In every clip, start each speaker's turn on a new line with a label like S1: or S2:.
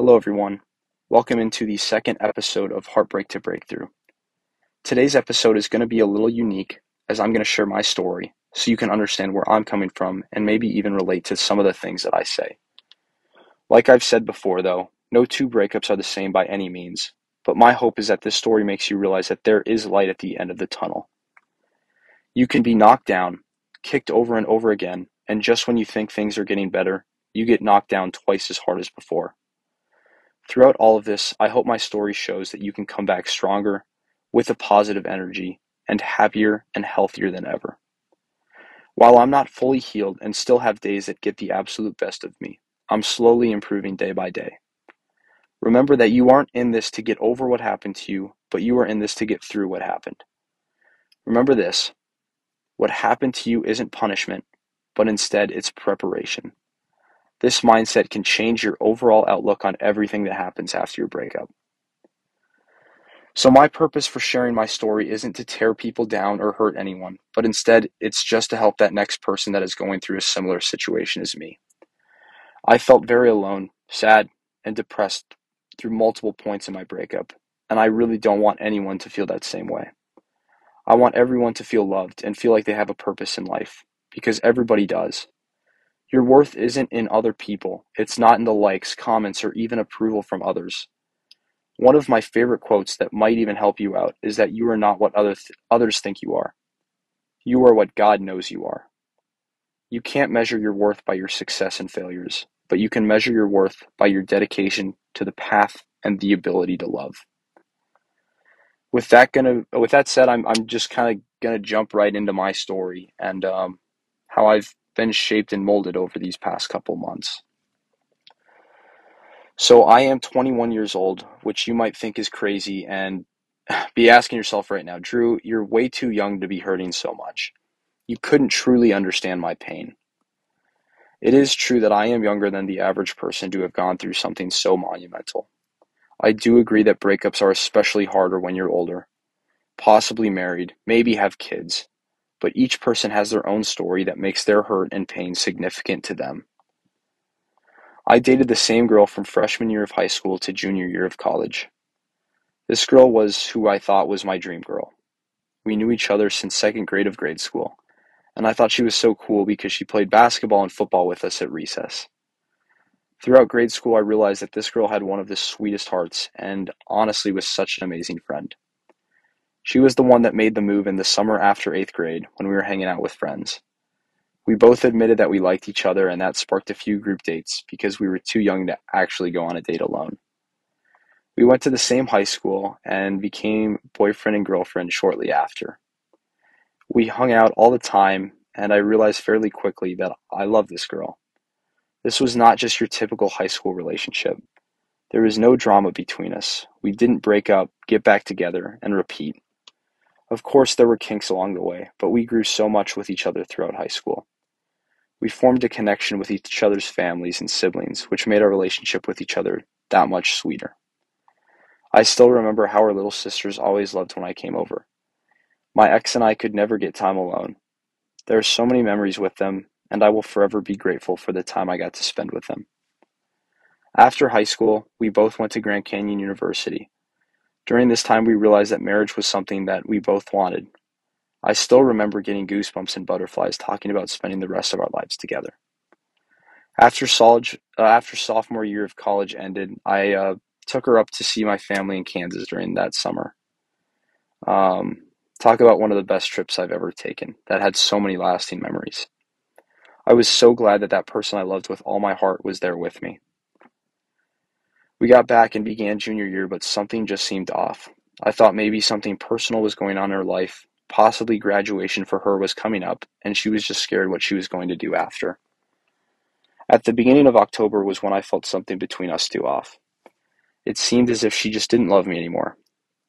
S1: Hello, everyone. Welcome into the second episode of Heartbreak to Breakthrough. Today's episode is going to be a little unique as I'm going to share my story so you can understand where I'm coming from and maybe even relate to some of the things that I say. Like I've said before, though, no two breakups are the same by any means, but my hope is that this story makes you realize that there is light at the end of the tunnel. You can be knocked down, kicked over and over again, and just when you think things are getting better, you get knocked down twice as hard as before. Throughout all of this, I hope my story shows that you can come back stronger, with a positive energy, and happier and healthier than ever. While I'm not fully healed and still have days that get the absolute best of me, I'm slowly improving day by day. Remember that you aren't in this to get over what happened to you, but you are in this to get through what happened. Remember this what happened to you isn't punishment, but instead it's preparation. This mindset can change your overall outlook on everything that happens after your breakup. So, my purpose for sharing my story isn't to tear people down or hurt anyone, but instead it's just to help that next person that is going through a similar situation as me. I felt very alone, sad, and depressed through multiple points in my breakup, and I really don't want anyone to feel that same way. I want everyone to feel loved and feel like they have a purpose in life, because everybody does. Your worth isn't in other people, it's not in the likes, comments, or even approval from others. One of my favorite quotes that might even help you out is that you are not what other th- others think you are. You are what God knows you are. You can't measure your worth by your success and failures, but you can measure your worth by your dedication to the path and the ability to love. With that gonna with that said, I'm I'm just kind of gonna jump right into my story and um, how I've been shaped and molded over these past couple months. So I am 21 years old, which you might think is crazy and be asking yourself right now, Drew, you're way too young to be hurting so much. You couldn't truly understand my pain. It is true that I am younger than the average person to have gone through something so monumental. I do agree that breakups are especially harder when you're older, possibly married, maybe have kids, but each person has their own story that makes their hurt and pain significant to them. I dated the same girl from freshman year of high school to junior year of college. This girl was who I thought was my dream girl. We knew each other since second grade of grade school, and I thought she was so cool because she played basketball and football with us at recess. Throughout grade school, I realized that this girl had one of the sweetest hearts and honestly was such an amazing friend. She was the one that made the move in the summer after eighth grade when we were hanging out with friends. We both admitted that we liked each other, and that sparked a few group dates because we were too young to actually go on a date alone. We went to the same high school and became boyfriend and girlfriend shortly after. We hung out all the time, and I realized fairly quickly that I loved this girl. This was not just your typical high school relationship. There was no drama between us. We didn't break up, get back together, and repeat. Of course, there were kinks along the way, but we grew so much with each other throughout high school. We formed a connection with each other's families and siblings, which made our relationship with each other that much sweeter. I still remember how our little sisters always loved when I came over. My ex and I could never get time alone. There are so many memories with them, and I will forever be grateful for the time I got to spend with them. After high school, we both went to Grand Canyon University, during this time, we realized that marriage was something that we both wanted. I still remember getting goosebumps and butterflies talking about spending the rest of our lives together. After, solid, uh, after sophomore year of college ended, I uh, took her up to see my family in Kansas during that summer. Um, talk about one of the best trips I've ever taken that had so many lasting memories. I was so glad that that person I loved with all my heart was there with me. We got back and began junior year, but something just seemed off. I thought maybe something personal was going on in her life, possibly graduation for her was coming up, and she was just scared what she was going to do after. At the beginning of October was when I felt something between us two off. It seemed as if she just didn't love me anymore.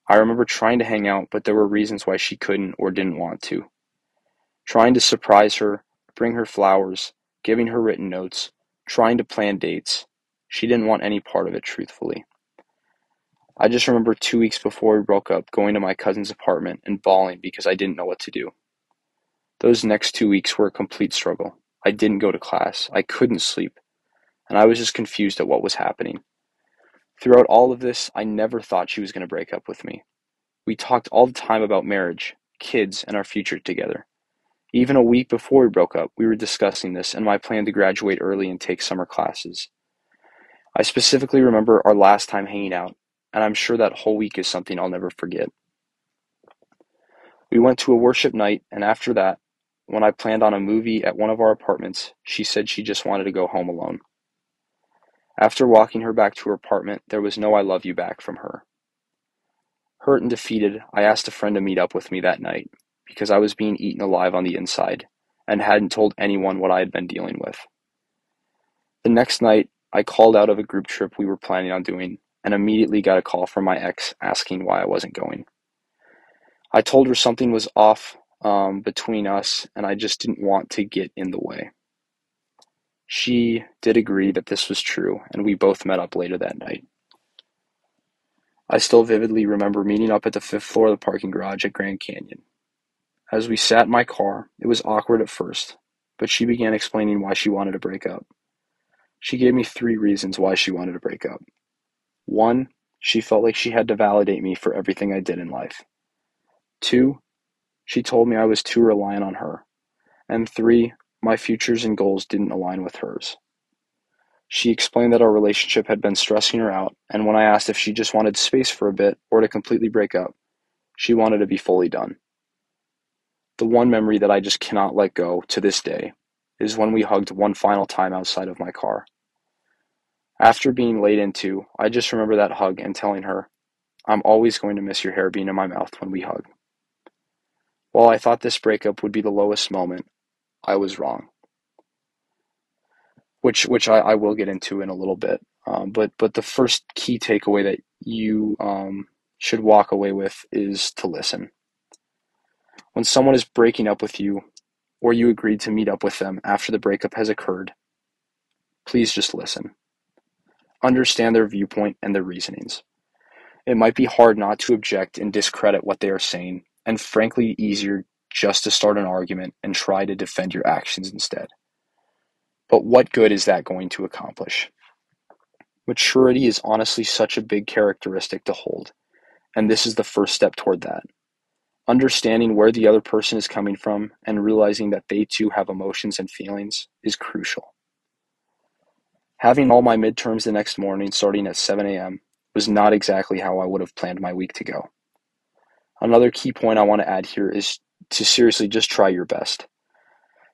S1: I remember trying to hang out, but there were reasons why she couldn't or didn't want to. Trying to surprise her, bring her flowers, giving her written notes, trying to plan dates, she didn't want any part of it, truthfully. I just remember two weeks before we broke up going to my cousin's apartment and bawling because I didn't know what to do. Those next two weeks were a complete struggle. I didn't go to class, I couldn't sleep, and I was just confused at what was happening. Throughout all of this, I never thought she was going to break up with me. We talked all the time about marriage, kids, and our future together. Even a week before we broke up, we were discussing this and my plan to graduate early and take summer classes. I specifically remember our last time hanging out, and I'm sure that whole week is something I'll never forget. We went to a worship night, and after that, when I planned on a movie at one of our apartments, she said she just wanted to go home alone. After walking her back to her apartment, there was no I love you back from her. Hurt and defeated, I asked a friend to meet up with me that night because I was being eaten alive on the inside and hadn't told anyone what I had been dealing with. The next night, I called out of a group trip we were planning on doing and immediately got a call from my ex asking why I wasn't going. I told her something was off um, between us and I just didn't want to get in the way. She did agree that this was true, and we both met up later that night. I still vividly remember meeting up at the fifth floor of the parking garage at Grand Canyon. As we sat in my car, it was awkward at first, but she began explaining why she wanted to break up. She gave me three reasons why she wanted to break up. One, she felt like she had to validate me for everything I did in life. Two, she told me I was too reliant on her. And three, my futures and goals didn't align with hers. She explained that our relationship had been stressing her out, and when I asked if she just wanted space for a bit or to completely break up, she wanted to be fully done. The one memory that I just cannot let go to this day is when we hugged one final time outside of my car. After being laid into, I just remember that hug and telling her, I'm always going to miss your hair being in my mouth when we hug. While I thought this breakup would be the lowest moment, I was wrong. Which which I, I will get into in a little bit. Um, but but the first key takeaway that you um, should walk away with is to listen. When someone is breaking up with you, or you agreed to meet up with them after the breakup has occurred, please just listen. Understand their viewpoint and their reasonings. It might be hard not to object and discredit what they are saying, and frankly, easier just to start an argument and try to defend your actions instead. But what good is that going to accomplish? Maturity is honestly such a big characteristic to hold, and this is the first step toward that. Understanding where the other person is coming from and realizing that they too have emotions and feelings is crucial. Having all my midterms the next morning starting at 7 a.m. was not exactly how I would have planned my week to go. Another key point I want to add here is to seriously just try your best.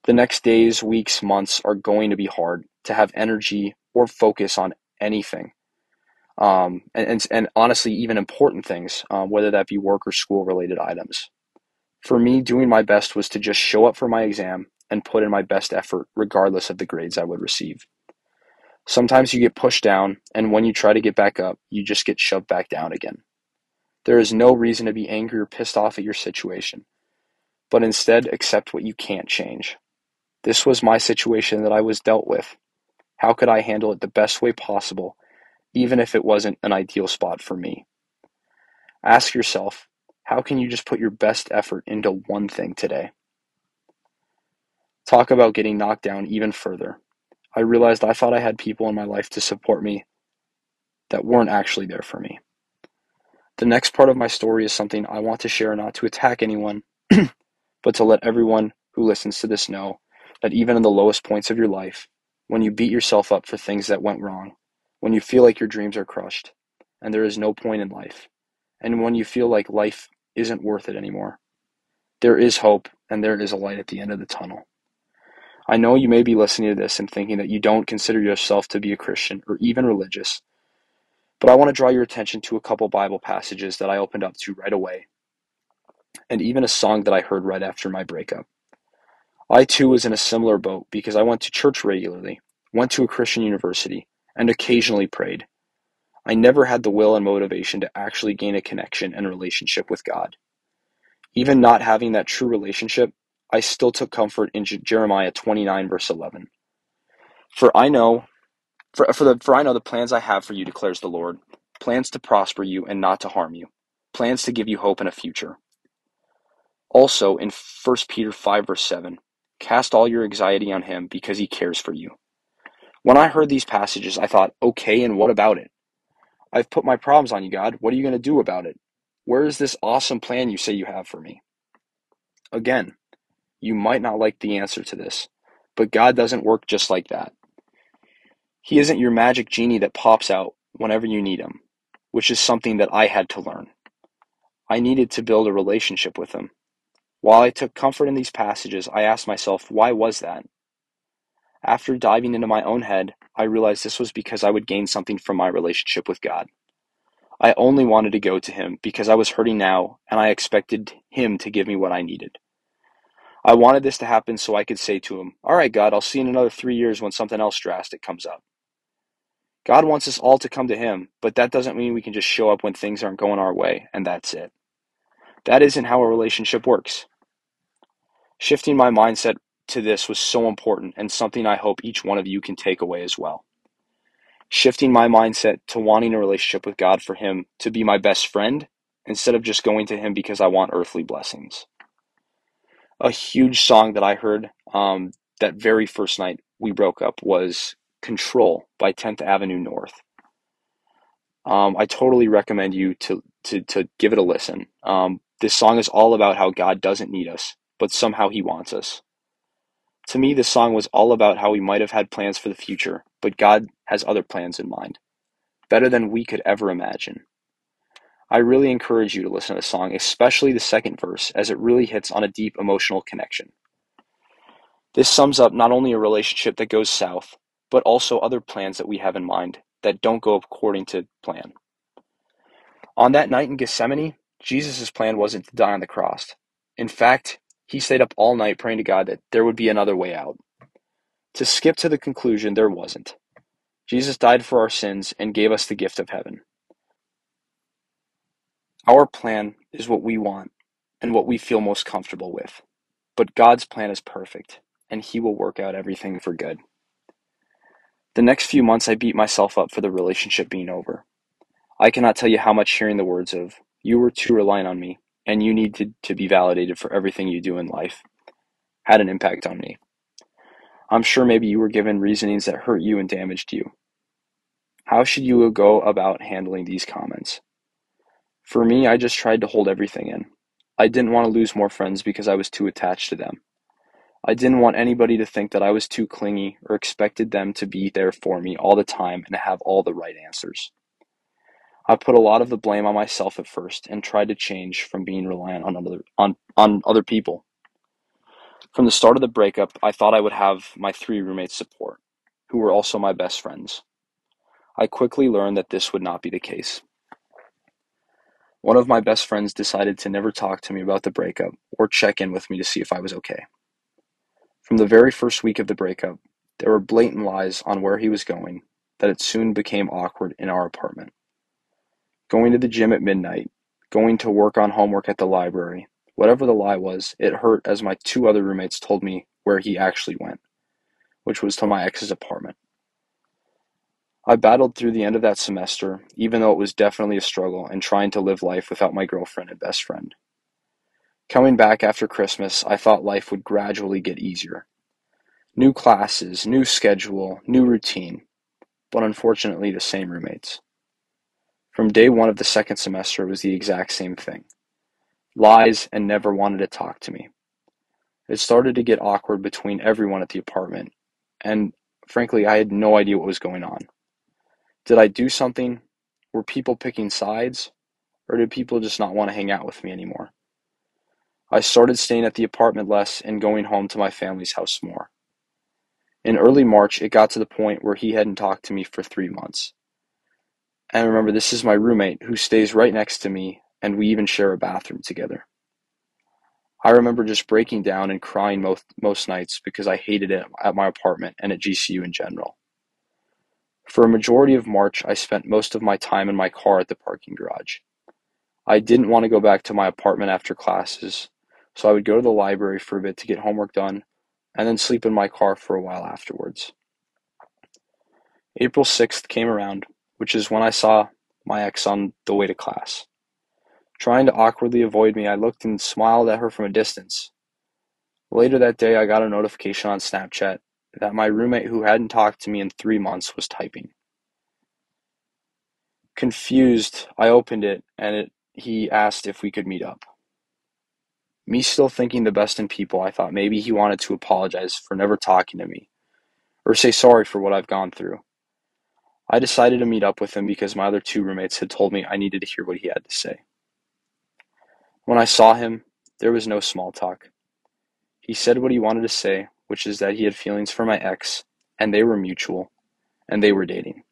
S1: The next days, weeks, months are going to be hard to have energy or focus on anything. Um, and, and, and, honestly, even important things, um, whether that be work or school related items. For me, doing my best was to just show up for my exam and put in my best effort, regardless of the grades I would receive. Sometimes you get pushed down, and when you try to get back up, you just get shoved back down again. There is no reason to be angry or pissed off at your situation, but instead accept what you can't change. This was my situation that I was dealt with. How could I handle it the best way possible even if it wasn't an ideal spot for me. Ask yourself, how can you just put your best effort into one thing today? Talk about getting knocked down even further. I realized I thought I had people in my life to support me that weren't actually there for me. The next part of my story is something I want to share not to attack anyone, but to let everyone who listens to this know that even in the lowest points of your life, when you beat yourself up for things that went wrong, when you feel like your dreams are crushed and there is no point in life, and when you feel like life isn't worth it anymore. There is hope and there is a light at the end of the tunnel. I know you may be listening to this and thinking that you don't consider yourself to be a Christian or even religious, but I want to draw your attention to a couple Bible passages that I opened up to right away, and even a song that I heard right after my breakup. I too was in a similar boat because I went to church regularly, went to a Christian university, and occasionally prayed. I never had the will and motivation to actually gain a connection and relationship with God. Even not having that true relationship, I still took comfort in Jeremiah 29 verse 11. For I know for, for the for I know the plans I have for you declares the Lord, plans to prosper you and not to harm you, plans to give you hope and a future. Also in 1 Peter 5 verse 7, cast all your anxiety on him because he cares for you. When I heard these passages, I thought, okay, and what about it? I've put my problems on you, God. What are you going to do about it? Where is this awesome plan you say you have for me? Again, you might not like the answer to this, but God doesn't work just like that. He isn't your magic genie that pops out whenever you need him, which is something that I had to learn. I needed to build a relationship with him. While I took comfort in these passages, I asked myself, why was that? After diving into my own head, I realized this was because I would gain something from my relationship with God. I only wanted to go to Him because I was hurting now and I expected Him to give me what I needed. I wanted this to happen so I could say to Him, All right, God, I'll see you in another three years when something else drastic comes up. God wants us all to come to Him, but that doesn't mean we can just show up when things aren't going our way and that's it. That isn't how a relationship works. Shifting my mindset to this was so important and something I hope each one of you can take away as well shifting my mindset to wanting a relationship with God for Him to be my best friend instead of just going to Him because I want earthly blessings. A huge song that I heard um, that very first night we broke up was Control by 10th Avenue North. Um, I totally recommend you to, to, to give it a listen. Um, this song is all about how God doesn't need us, but somehow He wants us. To me, this song was all about how we might have had plans for the future, but God has other plans in mind, better than we could ever imagine. I really encourage you to listen to the song, especially the second verse, as it really hits on a deep emotional connection. This sums up not only a relationship that goes south, but also other plans that we have in mind that don't go according to plan. On that night in Gethsemane, Jesus' plan wasn't to die on the cross. In fact, he stayed up all night praying to God that there would be another way out. To skip to the conclusion, there wasn't. Jesus died for our sins and gave us the gift of heaven. Our plan is what we want and what we feel most comfortable with. But God's plan is perfect, and He will work out everything for good. The next few months, I beat myself up for the relationship being over. I cannot tell you how much hearing the words of, You were too reliant on me and you needed to be validated for everything you do in life had an impact on me. I'm sure maybe you were given reasonings that hurt you and damaged you. How should you go about handling these comments? For me, I just tried to hold everything in. I didn't want to lose more friends because I was too attached to them. I didn't want anybody to think that I was too clingy or expected them to be there for me all the time and have all the right answers. I put a lot of the blame on myself at first and tried to change from being reliant on other on, on other people. From the start of the breakup, I thought I would have my three roommates support, who were also my best friends. I quickly learned that this would not be the case. One of my best friends decided to never talk to me about the breakup or check in with me to see if I was okay. From the very first week of the breakup, there were blatant lies on where he was going that it soon became awkward in our apartment going to the gym at midnight, going to work on homework at the library. Whatever the lie was, it hurt as my two other roommates told me where he actually went, which was to my ex's apartment. I battled through the end of that semester, even though it was definitely a struggle and trying to live life without my girlfriend and best friend. Coming back after Christmas, I thought life would gradually get easier. New classes, new schedule, new routine, but unfortunately the same roommates. From day one of the second semester, it was the exact same thing lies and never wanted to talk to me. It started to get awkward between everyone at the apartment, and frankly, I had no idea what was going on. Did I do something? Were people picking sides? Or did people just not want to hang out with me anymore? I started staying at the apartment less and going home to my family's house more. In early March, it got to the point where he hadn't talked to me for three months. And remember, this is my roommate who stays right next to me, and we even share a bathroom together. I remember just breaking down and crying most, most nights because I hated it at my apartment and at GCU in general. For a majority of March, I spent most of my time in my car at the parking garage. I didn't want to go back to my apartment after classes, so I would go to the library for a bit to get homework done and then sleep in my car for a while afterwards. April 6th came around which is when I saw my ex on the way to class. Trying to awkwardly avoid me, I looked and smiled at her from a distance. Later that day, I got a notification on Snapchat that my roommate who hadn't talked to me in three months was typing. Confused, I opened it and it, he asked if we could meet up. Me still thinking the best in people, I thought maybe he wanted to apologize for never talking to me or say sorry for what I've gone through. I decided to meet up with him because my other two roommates had told me I needed to hear what he had to say. When I saw him, there was no small talk. He said what he wanted to say, which is that he had feelings for my ex, and they were mutual, and they were dating.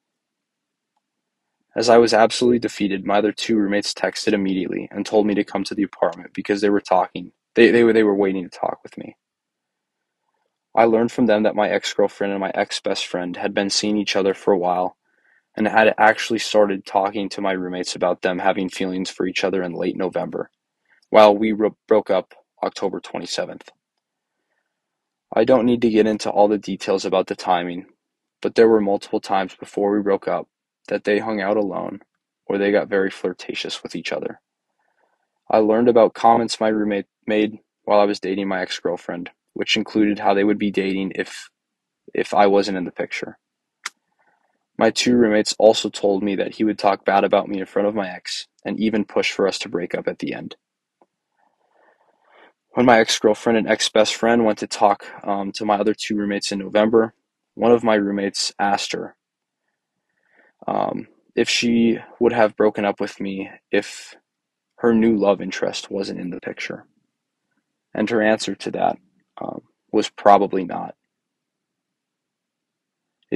S1: As I was absolutely defeated, my other two roommates texted immediately and told me to come to the apartment because they were talking. They, they, were, they were waiting to talk with me. I learned from them that my ex girlfriend and my ex best friend had been seeing each other for a while and had actually started talking to my roommates about them having feelings for each other in late November, while we ro- broke up October 27th. I don't need to get into all the details about the timing, but there were multiple times before we broke up that they hung out alone or they got very flirtatious with each other. I learned about comments my roommate made while I was dating my ex-girlfriend, which included how they would be dating if if I wasn't in the picture. My two roommates also told me that he would talk bad about me in front of my ex and even push for us to break up at the end. When my ex-girlfriend and ex-best friend went to talk um, to my other two roommates in November, one of my roommates asked her um, if she would have broken up with me if her new love interest wasn't in the picture. And her answer to that um, was probably not.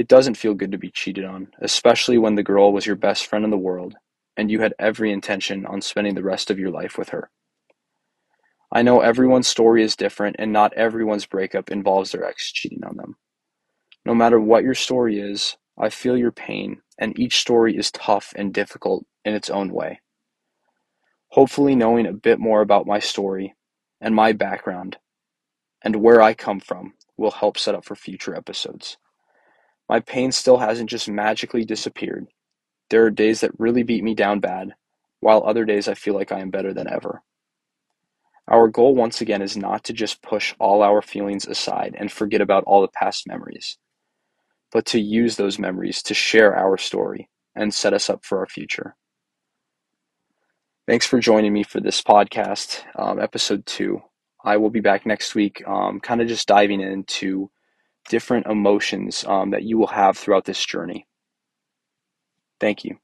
S1: It doesn't feel good to be cheated on, especially when the girl was your best friend in the world and you had every intention on spending the rest of your life with her. I know everyone's story is different and not everyone's breakup involves their ex cheating on them. No matter what your story is, I feel your pain, and each story is tough and difficult in its own way. Hopefully, knowing a bit more about my story and my background and where I come from will help set up for future episodes. My pain still hasn't just magically disappeared. There are days that really beat me down bad, while other days I feel like I am better than ever. Our goal, once again, is not to just push all our feelings aside and forget about all the past memories but to use those memories to share our story and set us up for our future. Thanks for joining me for this podcast, um, episode two. I will be back next week, um, kind of just diving into different emotions um, that you will have throughout this journey. Thank you.